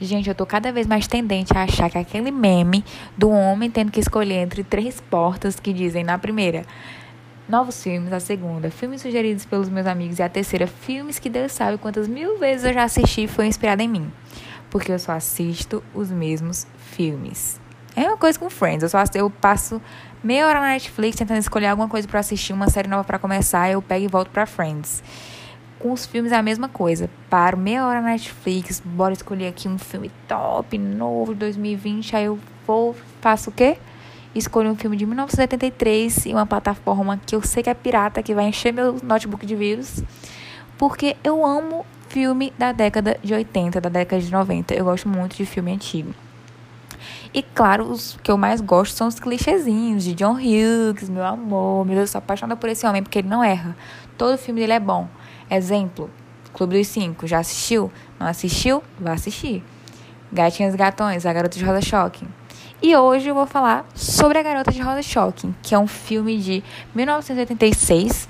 Gente, eu tô cada vez mais tendente a achar que aquele meme do homem tendo que escolher entre três portas que dizem na primeira novos filmes, a segunda, filmes sugeridos pelos meus amigos e a terceira, filmes que Deus sabe quantas mil vezes eu já assisti foi inspirado em mim. Porque eu só assisto os mesmos filmes. É uma coisa com Friends, eu só eu passo meia hora na Netflix tentando escolher alguma coisa para assistir, uma série nova para começar, eu pego e volto para Friends. Com os filmes é a mesma coisa. Paro meia hora na Netflix, bora escolher aqui um filme top, novo, de 2020. Aí eu vou, faço o quê? Escolho um filme de 1973 e uma plataforma que eu sei que é pirata, que vai encher meu notebook de vírus. Porque eu amo filme da década de 80, da década de 90. Eu gosto muito de filme antigo. E claro, os que eu mais gosto são os clichêzinhos de John Hughes, meu amor. Meu Deus, eu sou apaixonada por esse homem porque ele não erra. Todo filme dele é bom. Exemplo, Clube dos Cinco. Já assistiu? Não assistiu? Vá assistir. Gatinhas e Gatões, A Garota de Rosa Shocking. E hoje eu vou falar sobre A Garota de Rosa Shocking, que é um filme de 1986,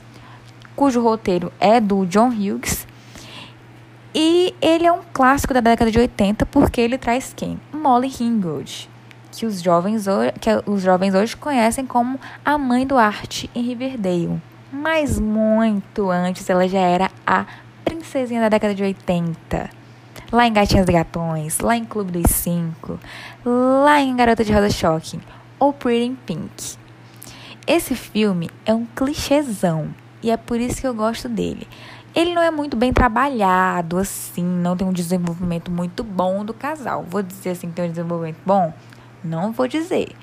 cujo roteiro é do John Hughes. E ele é um clássico da década de 80 porque ele traz quem? Molly Ringwald, que os jovens hoje, que os jovens hoje conhecem como a mãe do arte em Riverdale. Mas muito antes ela já era a princesinha da década de 80. Lá em Gatinhas e Gatões, lá em Clube dos Cinco, lá em Garota de Rosa Shocking ou Pretty in Pink. Esse filme é um clichêzão e é por isso que eu gosto dele. Ele não é muito bem trabalhado, assim, não tem um desenvolvimento muito bom do casal. Vou dizer assim que tem um desenvolvimento bom? Não vou dizer.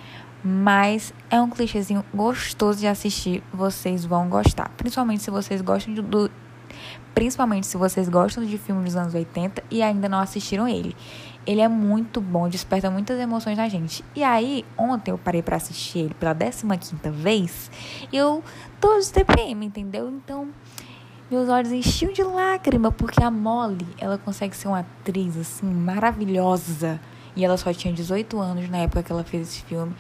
Mas é um clichêzinho gostoso de assistir, vocês vão gostar. Principalmente se vocês gostam de, do. Principalmente se vocês gostam de filmes dos anos 80 e ainda não assistiram ele. Ele é muito bom, desperta muitas emoções na gente. E aí, ontem eu parei para assistir ele pela 15 vez e eu tô de TPM, entendeu? Então, meus olhos enchiam de lágrima, porque a Molly, ela consegue ser uma atriz, assim, maravilhosa. E ela só tinha 18 anos na época que ela fez esse filme.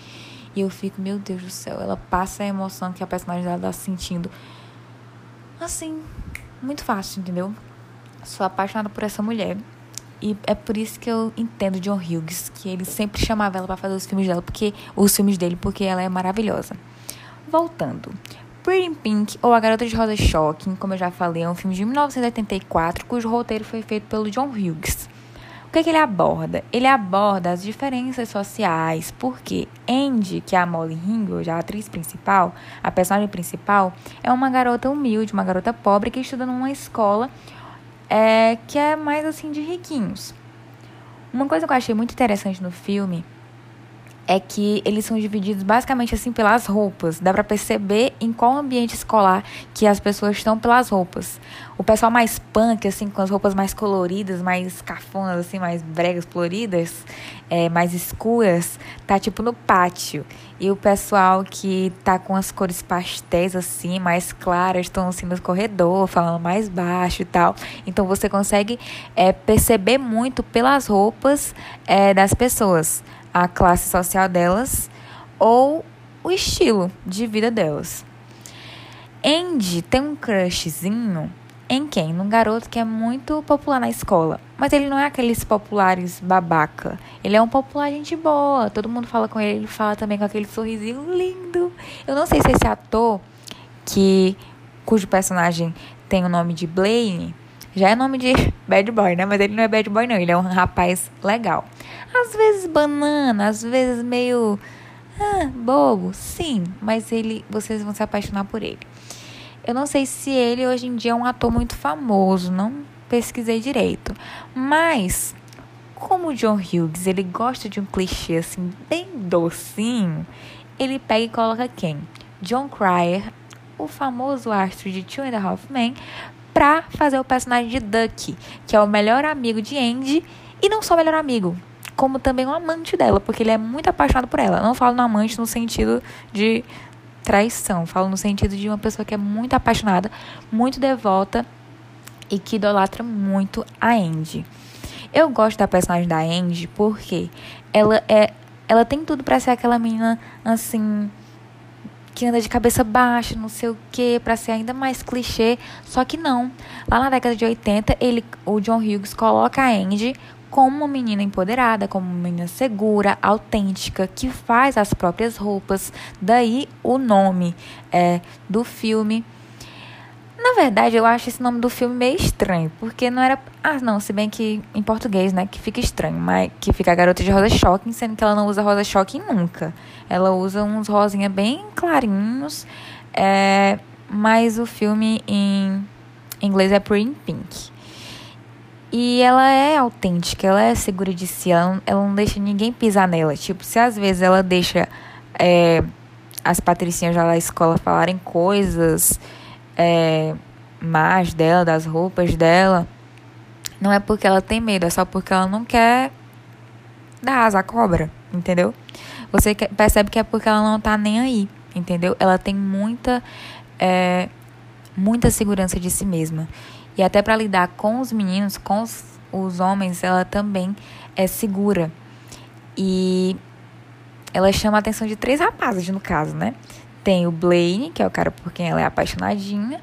E eu fico, meu Deus do céu, ela passa a emoção que a personagem dela tá sentindo. Assim, muito fácil, entendeu? Sou apaixonada por essa mulher. E é por isso que eu entendo John Hughes, que ele sempre chamava ela para fazer os filmes dela, porque os filmes dele, porque ela é maravilhosa. Voltando. Pretty Pink, ou A Garota de Rosa Shocking, como eu já falei, é um filme de 1984, cujo roteiro foi feito pelo John Hughes que, que ele aborda? Ele aborda as diferenças sociais, porque Andy, que é a Molly Ringwald, a atriz principal, a personagem principal, é uma garota humilde, uma garota pobre que estuda numa escola é, que é mais assim de riquinhos. Uma coisa que eu achei muito interessante no filme é que eles são divididos basicamente assim pelas roupas. Dá para perceber em qual ambiente escolar que as pessoas estão pelas roupas. O pessoal mais punk, assim, com as roupas mais coloridas, mais cafonas, assim, mais bregas, coloridas, é, mais escuras, tá tipo no pátio. E o pessoal que tá com as cores pastéis, assim, mais claras, estão assim no corredor, falando mais baixo e tal. Então você consegue é, perceber muito pelas roupas é, das pessoas a classe social delas ou o estilo de vida delas. Andy tem um crushzinho em quem? Num garoto que é muito popular na escola. Mas ele não é aqueles populares babaca. Ele é um popular gente boa. Todo mundo fala com ele. Ele fala também com aquele sorrisinho lindo. Eu não sei se esse ator, que cujo personagem tem o nome de Blaine, já é nome de bad boy, né? Mas ele não é bad boy, não. Ele é um rapaz legal. Às vezes banana, às vezes meio. Ah, bobo, sim. Mas ele. Vocês vão se apaixonar por ele. Eu não sei se ele hoje em dia é um ator muito famoso. Não pesquisei direito. Mas. Como o John Hughes, ele gosta de um clichê assim, bem docinho. Ele pega e coloca quem? John Cryer, o famoso astro de Two and a Half Men, pra fazer o personagem de Duck, que é o melhor amigo de Andy, e não só o melhor amigo, como também um amante dela, porque ele é muito apaixonado por ela. não falo no amante no sentido de traição, falo no sentido de uma pessoa que é muito apaixonada, muito devota e que idolatra muito a Andy. Eu gosto da personagem da Andy porque ela é ela tem tudo para ser aquela menina assim que anda de cabeça baixa, não sei o que, para ser ainda mais clichê. Só que não. Lá na década de 80, ele, o John Hughes coloca a Andy como uma menina empoderada, como uma menina segura, autêntica, que faz as próprias roupas. Daí o nome é, do filme. Na verdade, eu acho esse nome do filme meio estranho, porque não era. Ah, não, se bem que em português, né, que fica estranho, mas que fica a garota de rosa choque, sendo que ela não usa rosa choque nunca. Ela usa uns rosinha bem clarinhos, é, mas o filme em inglês é Pretty Pink. E ela é autêntica, ela é segura de si, ela, ela não deixa ninguém pisar nela. Tipo, se às vezes ela deixa é, as patricinhas lá da escola falarem coisas é, más dela, das roupas dela, não é porque ela tem medo, é só porque ela não quer dar asa à cobra, entendeu? Você percebe que é porque ela não tá nem aí, entendeu? Ela tem muita, é, muita segurança de si mesma. E até para lidar com os meninos, com os, os homens, ela também é segura. E ela chama a atenção de três rapazes, no caso, né? Tem o Blaine, que é o cara por quem ela é apaixonadinha.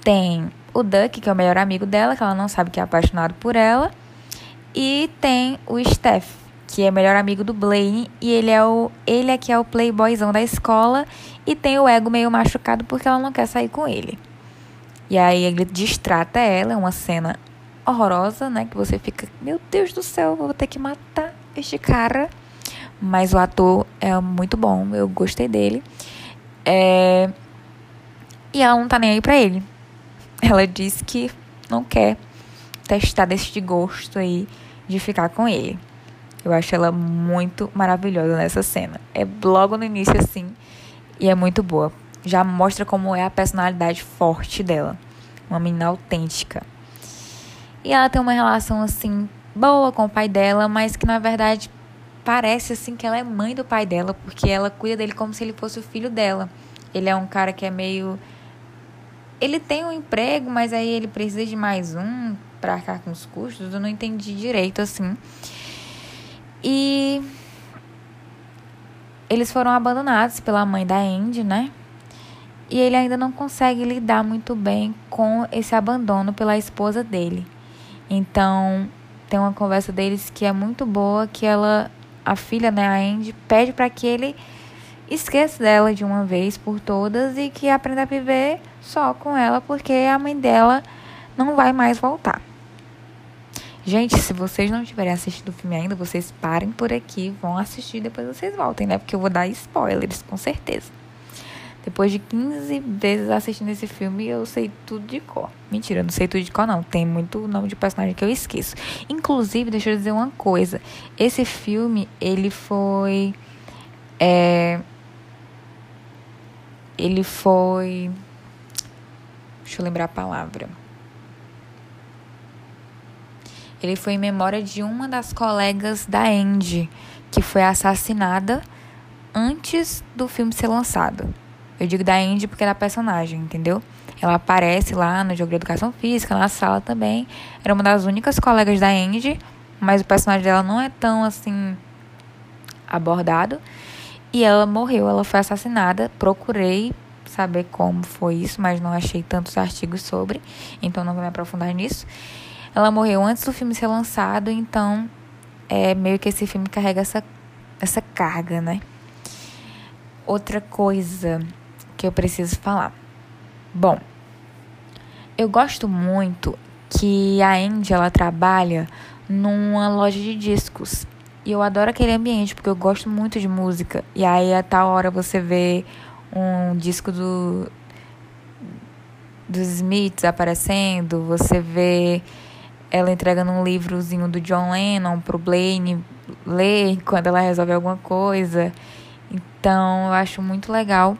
Tem o Duck, que é o melhor amigo dela, que ela não sabe que é apaixonado por ela. E tem o Steph, que é o melhor amigo do Blaine. E ele é o ele é que é o playboyzão da escola. E tem o ego meio machucado porque ela não quer sair com ele. E aí ele distrata ela, é uma cena horrorosa, né? Que você fica, meu Deus do céu, vou ter que matar este cara. Mas o ator é muito bom, eu gostei dele. É... E ela não tá nem aí pra ele. Ela diz que não quer testar desse gosto aí de ficar com ele. Eu acho ela muito maravilhosa nessa cena. É logo no início assim e é muito boa. Já mostra como é a personalidade forte dela. Uma menina autêntica. E ela tem uma relação assim boa com o pai dela, mas que na verdade parece assim que ela é mãe do pai dela, porque ela cuida dele como se ele fosse o filho dela. Ele é um cara que é meio. Ele tem um emprego, mas aí ele precisa de mais um para arcar com os custos. Eu não entendi direito assim. E. Eles foram abandonados pela mãe da Andy, né? E ele ainda não consegue lidar muito bem com esse abandono pela esposa dele. Então, tem uma conversa deles que é muito boa, que ela, a filha, né, a Andy, pede para que ele esqueça dela de uma vez por todas e que aprenda a viver só com ela, porque a mãe dela não vai mais voltar. Gente, se vocês não tiverem assistido o filme ainda, vocês parem por aqui, vão assistir depois vocês voltem, né? Porque eu vou dar spoilers, com certeza. Depois de 15 vezes assistindo esse filme, eu sei tudo de cor. Mentira, eu não sei tudo de cor, não. Tem muito nome de personagem que eu esqueço. Inclusive, deixa eu dizer uma coisa. Esse filme, ele foi. É, ele foi. Deixa eu lembrar a palavra. Ele foi em memória de uma das colegas da Andy, que foi assassinada antes do filme ser lançado. Eu digo da Andy porque é da personagem, entendeu? Ela aparece lá no jogo de educação física, na sala também. Era uma das únicas colegas da Andy, mas o personagem dela não é tão assim abordado. E ela morreu, ela foi assassinada. Procurei saber como foi isso, mas não achei tantos artigos sobre, então não vou me aprofundar nisso. Ela morreu antes do filme ser lançado, então é meio que esse filme carrega essa, essa carga, né? Outra coisa que eu preciso falar. Bom, eu gosto muito que a Andy ela trabalha numa loja de discos. E eu adoro aquele ambiente, porque eu gosto muito de música. E aí, a tal hora, você vê um disco do dos Smiths aparecendo, você vê ela entregando um livrozinho do John Lennon pro Blaine ler quando ela resolve alguma coisa. Então, eu acho muito legal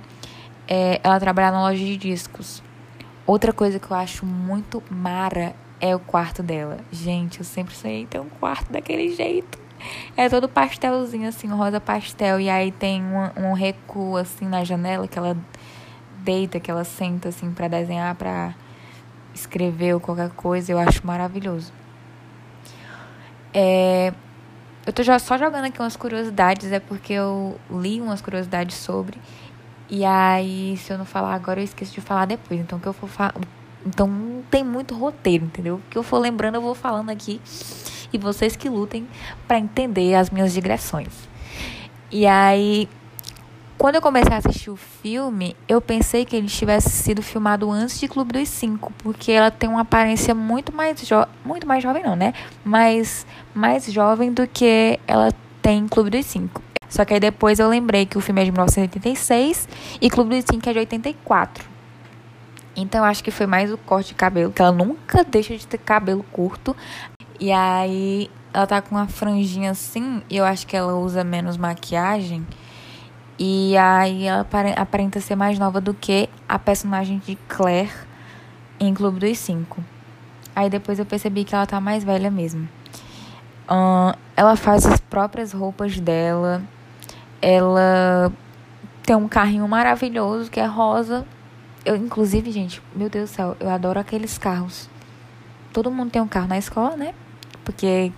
é, ela trabalhar na loja de discos. Outra coisa que eu acho muito mara é o quarto dela. Gente, eu sempre sonhei ter um quarto daquele jeito. É todo pastelzinho, assim, rosa pastel. E aí tem um, um recuo, assim, na janela que ela deita, que ela senta, assim, para desenhar, para escrever ou qualquer coisa. Eu acho maravilhoso. É, eu tô já só jogando aqui umas curiosidades, é porque eu li umas curiosidades sobre. E aí, se eu não falar agora, eu esqueço de falar depois. Então, que eu for falar. Então, não tem muito roteiro, entendeu? O que eu for lembrando, eu vou falando aqui e vocês que lutem para entender as minhas digressões. E aí, quando eu comecei a assistir o filme, eu pensei que ele tivesse sido filmado antes de Clube dos Cinco, porque ela tem uma aparência muito mais jo muito mais jovem não, né? Mas mais jovem do que ela tem em Clube dos Cinco. Só que aí depois eu lembrei que o filme é de 1986 e Clube dos Cinco é de 84. Então eu acho que foi mais o corte de cabelo, que ela nunca deixa de ter cabelo curto. E aí ela tá com uma franjinha assim, e eu acho que ela usa menos maquiagem. E aí ela aparenta ser mais nova do que a personagem de Claire em Clube dos Cinco. Aí depois eu percebi que ela tá mais velha mesmo. Uh, ela faz as próprias roupas dela. Ela tem um carrinho maravilhoso que é rosa. Eu, inclusive, gente, meu Deus do céu, eu adoro aqueles carros. Todo mundo tem um carro na escola, né? Porque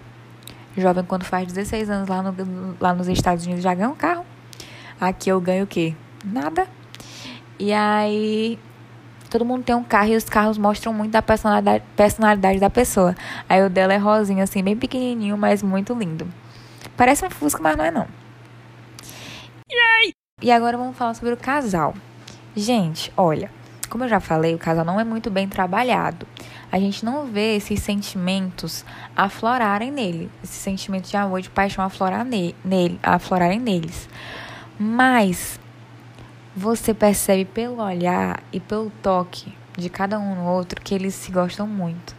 jovem, quando faz 16 anos lá, no, lá nos Estados Unidos, já ganha um carro. Aqui eu ganho o quê? Nada. E aí, todo mundo tem um carro e os carros mostram muito da personalidade, personalidade da pessoa. Aí o dela é rosinho, assim, bem pequenininho, mas muito lindo. Parece um Fusca, mas não é não. E agora vamos falar sobre o casal. Gente, olha, como eu já falei, o casal não é muito bem trabalhado. A gente não vê esses sentimentos aflorarem nele, esses sentimentos de amor, de paixão aflorar ne nele, aflorarem neles. Mas você percebe pelo olhar e pelo toque de cada um no outro que eles se gostam muito.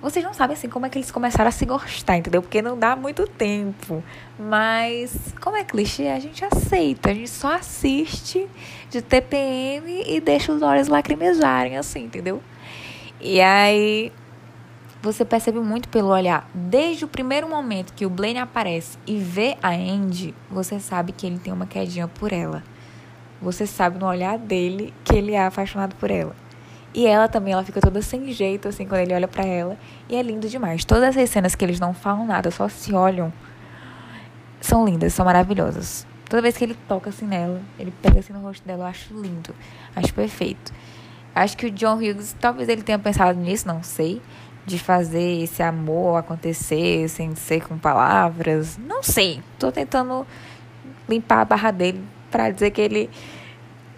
Vocês não sabem assim como é que eles começaram a se gostar, entendeu? Porque não dá muito tempo. Mas, como é clichê, a gente aceita. A gente só assiste de TPM e deixa os olhos lacrimejarem, assim, entendeu? E aí, você percebe muito pelo olhar. Desde o primeiro momento que o Blaine aparece e vê a Andy, você sabe que ele tem uma quedinha por ela. Você sabe no olhar dele que ele é apaixonado por ela. E ela também, ela fica toda sem jeito, assim, quando ele olha para ela. E é lindo demais. Todas as cenas que eles não falam nada, só se olham, são lindas, são maravilhosas. Toda vez que ele toca assim nela, ele pega assim no rosto dela, eu acho lindo. Acho perfeito. Acho que o John Hughes, talvez ele tenha pensado nisso, não sei. De fazer esse amor acontecer sem ser com palavras. Não sei. Tô tentando limpar a barra dele para dizer que ele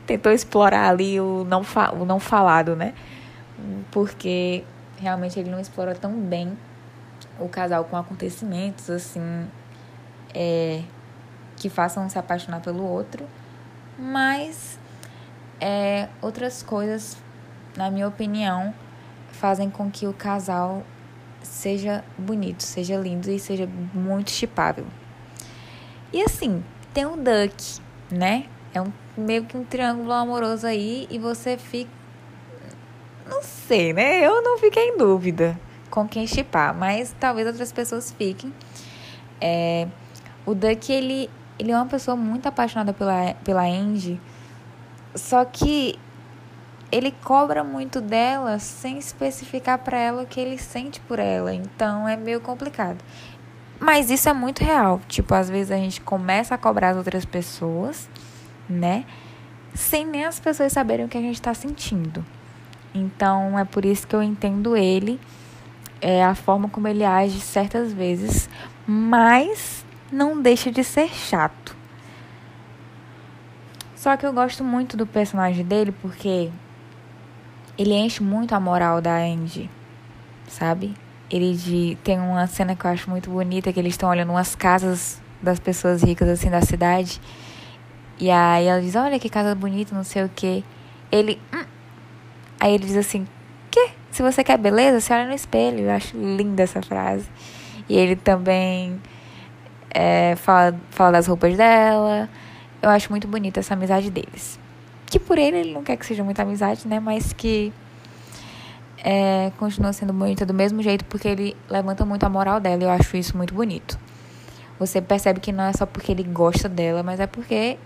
tentou explorar ali o não, o não falado, né? Porque realmente ele não explora tão bem o casal com acontecimentos, assim, é, que façam se apaixonar pelo outro. Mas é, outras coisas, na minha opinião, fazem com que o casal seja bonito, seja lindo e seja muito chipável. E assim, tem o Duck, né? É um meio que um triângulo amoroso aí e você fica. Não sei, né? Eu não fiquei em dúvida com quem chipar, mas talvez outras pessoas fiquem. É, o Duck, ele, ele é uma pessoa muito apaixonada pela, pela Angie, só que ele cobra muito dela sem especificar para ela o que ele sente por ela, então é meio complicado. Mas isso é muito real. Tipo, às vezes a gente começa a cobrar as outras pessoas né? Sem nem as pessoas saberem o que a gente está sentindo. Então é por isso que eu entendo ele, é a forma como ele age certas vezes, mas não deixa de ser chato. Só que eu gosto muito do personagem dele porque ele enche muito a moral da Andy, sabe? Ele de, tem uma cena que eu acho muito bonita que eles estão olhando umas casas das pessoas ricas assim da cidade e aí ela diz, olha que casa bonita, não sei o que. Ele. Hum. Aí ele diz assim, que? Se você quer beleza, você olha no espelho. Eu acho linda essa frase. E ele também é, fala, fala das roupas dela. Eu acho muito bonita essa amizade deles. Que por ele ele não quer que seja muita amizade, né? Mas que é, continua sendo bonita do mesmo jeito porque ele levanta muito a moral dela. E eu acho isso muito bonito. Você percebe que não é só porque ele gosta dela, mas é porque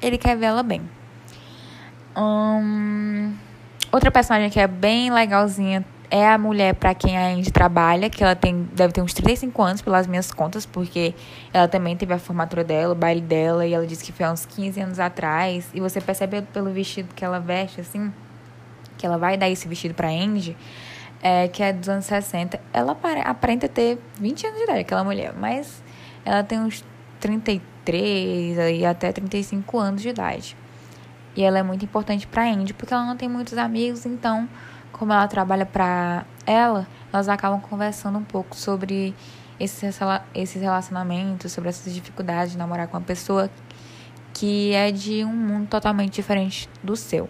ele quer ver ela bem. Hum, outra personagem que é bem legalzinha é a mulher para quem a Andy trabalha, que ela tem, deve ter uns 35 anos pelas minhas contas, porque ela também teve a formatura dela, o baile dela, e ela disse que foi há uns 15 anos atrás. E você percebe pelo vestido que ela veste, assim, que ela vai dar esse vestido pra Andy, é, que é dos anos 60. Ela aparenta ter 20 anos de idade, aquela mulher, mas ela tem uns 33 e até 35 anos de idade. E ela é muito importante para a Indy, porque ela não tem muitos amigos, então, como ela trabalha para ela, elas acabam conversando um pouco sobre esses, esses relacionamentos, sobre essas dificuldades de namorar com uma pessoa que é de um mundo totalmente diferente do seu.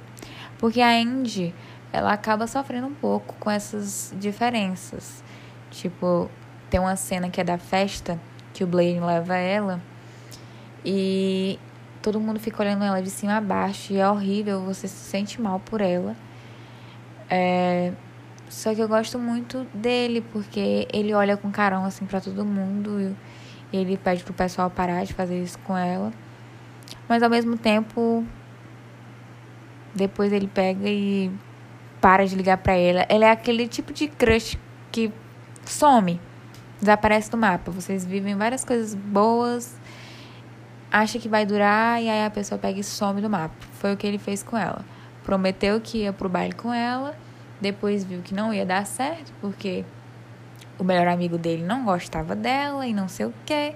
Porque a Andy, ela acaba sofrendo um pouco com essas diferenças. Tipo, tem uma cena que é da festa que o Blaine leva ela e todo mundo fica olhando ela de cima a baixo e é horrível, você se sente mal por ela. É, só que eu gosto muito dele porque ele olha com carão assim para todo mundo e ele pede pro pessoal parar de fazer isso com ela. Mas ao mesmo tempo depois ele pega e para de ligar para ela. Ela é aquele tipo de crush que some, desaparece do mapa. Vocês vivem várias coisas boas, acha que vai durar e aí a pessoa pega e some do mapa. Foi o que ele fez com ela. Prometeu que ia pro baile com ela, depois viu que não ia dar certo, porque o melhor amigo dele não gostava dela e não sei o que.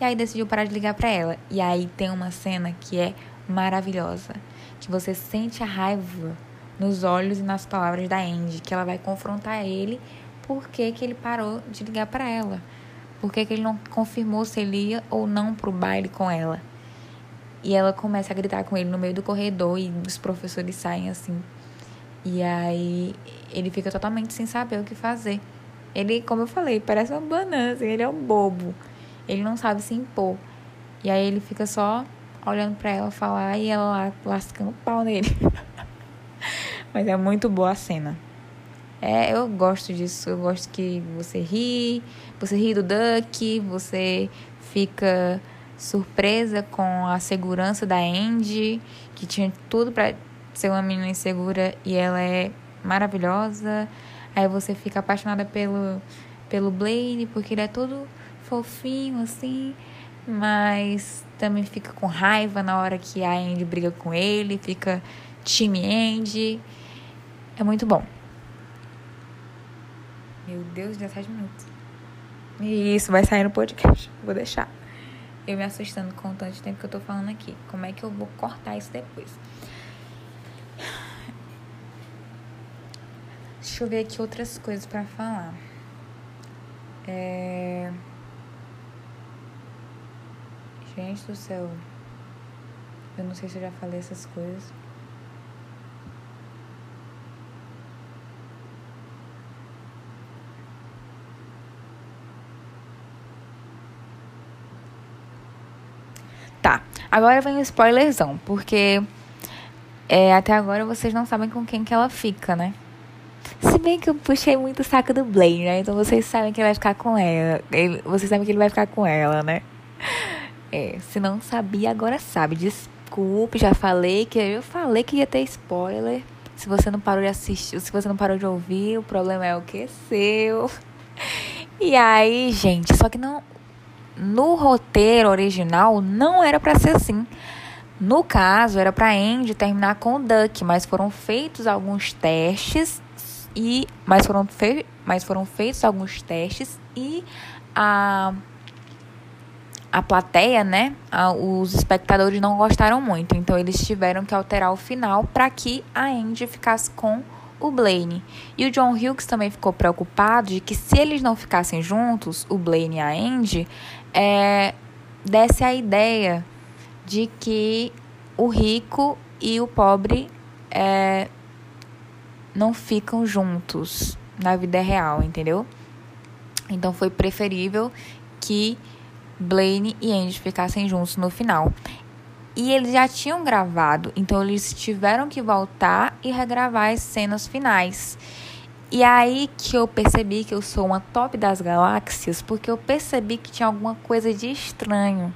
E aí decidiu parar de ligar para ela. E aí tem uma cena que é maravilhosa que você sente a raiva nos olhos e nas palavras da Andy, que ela vai confrontar ele por que ele parou de ligar para ela. Por que, que ele não confirmou se ele ia ou não pro baile com ela. E ela começa a gritar com ele no meio do corredor e os professores saem assim. E aí ele fica totalmente sem saber o que fazer. Ele, como eu falei, parece uma banana, assim, ele é um bobo. Ele não sabe se impor. E aí ele fica só olhando para ela falar e ela lá lascando o pau nele. Mas é muito boa a cena. É, eu gosto disso. Eu gosto que você ri, você ri do Duck, você fica surpresa com a segurança da Andy, que tinha tudo para ser uma menina insegura e ela é maravilhosa. Aí você fica apaixonada pelo pelo Blaine, porque ele é todo fofinho assim mas também fica com raiva na hora que a Andy briga com ele, fica time Andy. É muito bom. Meu Deus, 17 minutos. E isso vai sair no podcast. Vou deixar. Eu me assustando com o tanto de tempo que eu tô falando aqui. Como é que eu vou cortar isso depois? Deixa eu ver aqui outras coisas para falar. É... Gente do céu. Eu não sei se eu já falei essas coisas. Tá, agora vem o spoilerzão, porque é, até agora vocês não sabem com quem que ela fica, né? Se bem que eu puxei muito o saco do Blaine, né? Então vocês sabem que ele vai ficar com ela. Ele, vocês sabem que ele vai ficar com ela, né? É, se não sabia, agora sabe. Desculpe, já falei que eu falei que ia ter spoiler. Se você não parou de assistir, se você não parou de ouvir, o problema é o que seu. E aí, gente, só que não no roteiro original não era para ser assim. No caso, era para Andy terminar com o Duck, mas foram feitos alguns testes e mas foram, fe, mas foram feitos alguns testes e a a plateia, né, a, os espectadores não gostaram muito, então eles tiveram que alterar o final para que a Andy ficasse com o Blaine. E o John Hughes também ficou preocupado de que se eles não ficassem juntos, o Blaine e a Andy, é, desse a ideia de que o rico e o pobre é, não ficam juntos na vida real, entendeu? Então foi preferível que Blaine e Andy ficassem juntos no final. E eles já tinham gravado, então eles tiveram que voltar e regravar as cenas finais. E aí que eu percebi que eu sou uma top das galáxias, porque eu percebi que tinha alguma coisa de estranho.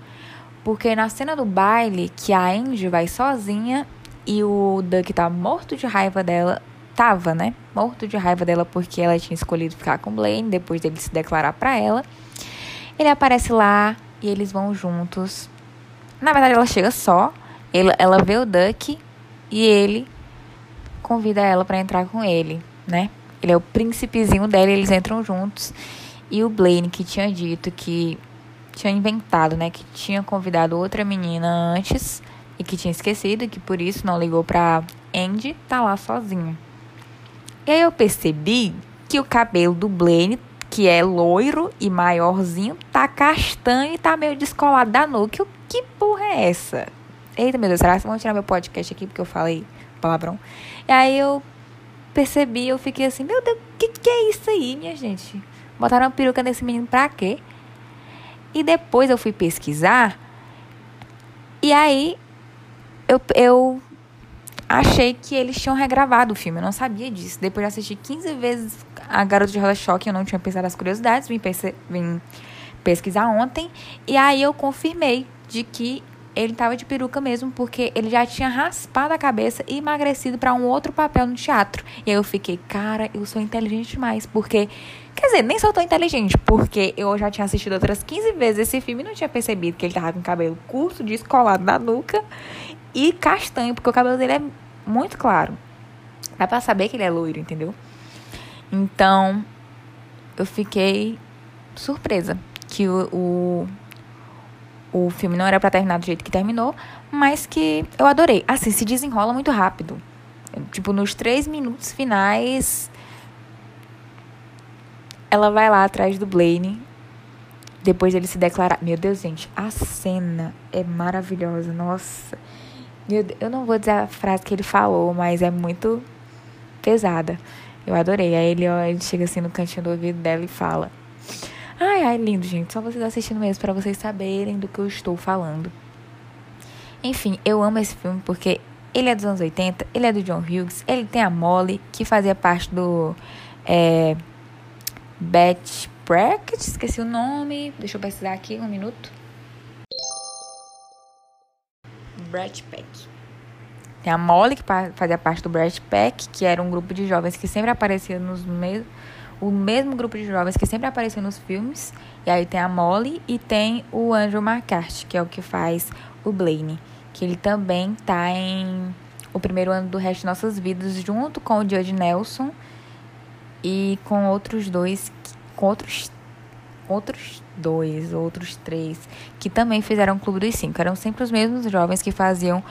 Porque na cena do baile, que a Andy vai sozinha e o Duck tá morto de raiva dela, tava, né? Morto de raiva dela porque ela tinha escolhido ficar com Blaine depois dele se declarar para ela. Ele aparece lá e eles vão juntos. Na verdade, ela chega só. Ela, ela vê o Duck e ele convida ela para entrar com ele, né? Ele é o príncipezinho dela, eles entram juntos. E o Blaine, que tinha dito que tinha inventado, né, que tinha convidado outra menina antes e que tinha esquecido, que por isso não ligou pra Andy, tá lá sozinho. E aí eu percebi que o cabelo do Blaine, que é loiro e maiorzinho, tá castanho e tá meio descolado da nuca. Que porra é essa? Eita, meu Deus, será que vão tirar meu podcast aqui porque eu falei palavrão? E aí eu percebi, eu fiquei assim, meu Deus, o que, que é isso aí, minha gente? Botaram peruca nesse menino pra quê? E depois eu fui pesquisar. E aí eu, eu achei que eles tinham regravado o filme. Eu não sabia disso. Depois de assistir 15 vezes A Garota de Roda Choque, eu não tinha pensado as curiosidades. Vim, vim pesquisar ontem. E aí eu confirmei de que ele estava de peruca mesmo, porque ele já tinha raspado a cabeça e emagrecido para um outro papel no teatro. E aí eu fiquei, cara, eu sou inteligente demais, porque. Quer dizer, nem sou tão inteligente, porque eu já tinha assistido outras 15 vezes esse filme e não tinha percebido que ele tava com cabelo curto, descolado na nuca e castanho, porque o cabelo dele é muito claro. Dá pra saber que ele é loiro, entendeu? Então, eu fiquei surpresa que o, o o filme não era para terminar do jeito que terminou, mas que eu adorei. Assim, se desenrola muito rápido. Tipo, nos três minutos finais, ela vai lá atrás do Blaine. Depois dele se declarar. Meu Deus, gente, a cena é maravilhosa. Nossa. Meu Deus, eu não vou dizer a frase que ele falou, mas é muito pesada. Eu adorei. Aí ele, ó, ele chega assim no cantinho do ouvido dela e fala: Ai, ai, lindo, gente. Só vocês assistindo mesmo para vocês saberem do que eu estou falando. Enfim, eu amo esse filme porque ele é dos anos 80, ele é do John Hughes, ele tem a Molly, que fazia parte do é, Beth Brackett, esqueci o nome, deixa eu pesquisar aqui um minuto. Brad Peck. Tem a Molly, que fazia parte do Brad Peck, que era um grupo de jovens que sempre aparecia nos mesmos o mesmo grupo de jovens que sempre apareceu nos filmes. E aí tem a Molly e tem o Andrew McCarthy, que é o que faz o Blaine. Que ele também tá em o primeiro ano do resto de nossas vidas, junto com o Judge Nelson e com outros dois, com outros outros dois, outros três, que também fizeram o Clube dos Cinco. Eram sempre os mesmos jovens que faziam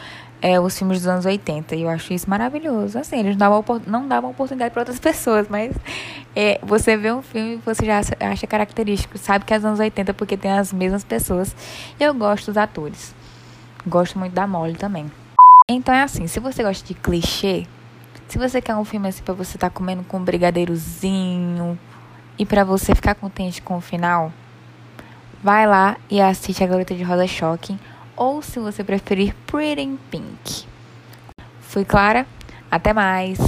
é, os filmes dos anos 80. E eu acho isso maravilhoso. Assim, eles não davam, não davam oportunidade para outras pessoas, mas é, você vê um filme e você já acha característico. Sabe que é dos anos 80 porque tem as mesmas pessoas. E eu gosto dos atores. Gosto muito da Molly também. Então é assim, se você gosta de clichê, se você quer um filme assim pra você estar tá comendo com um brigadeirozinho e para você ficar contente com o final, vai lá e assiste A Garota de Rosa Shocking ou, se você preferir, Pretty in Pink. Fui clara? Até mais!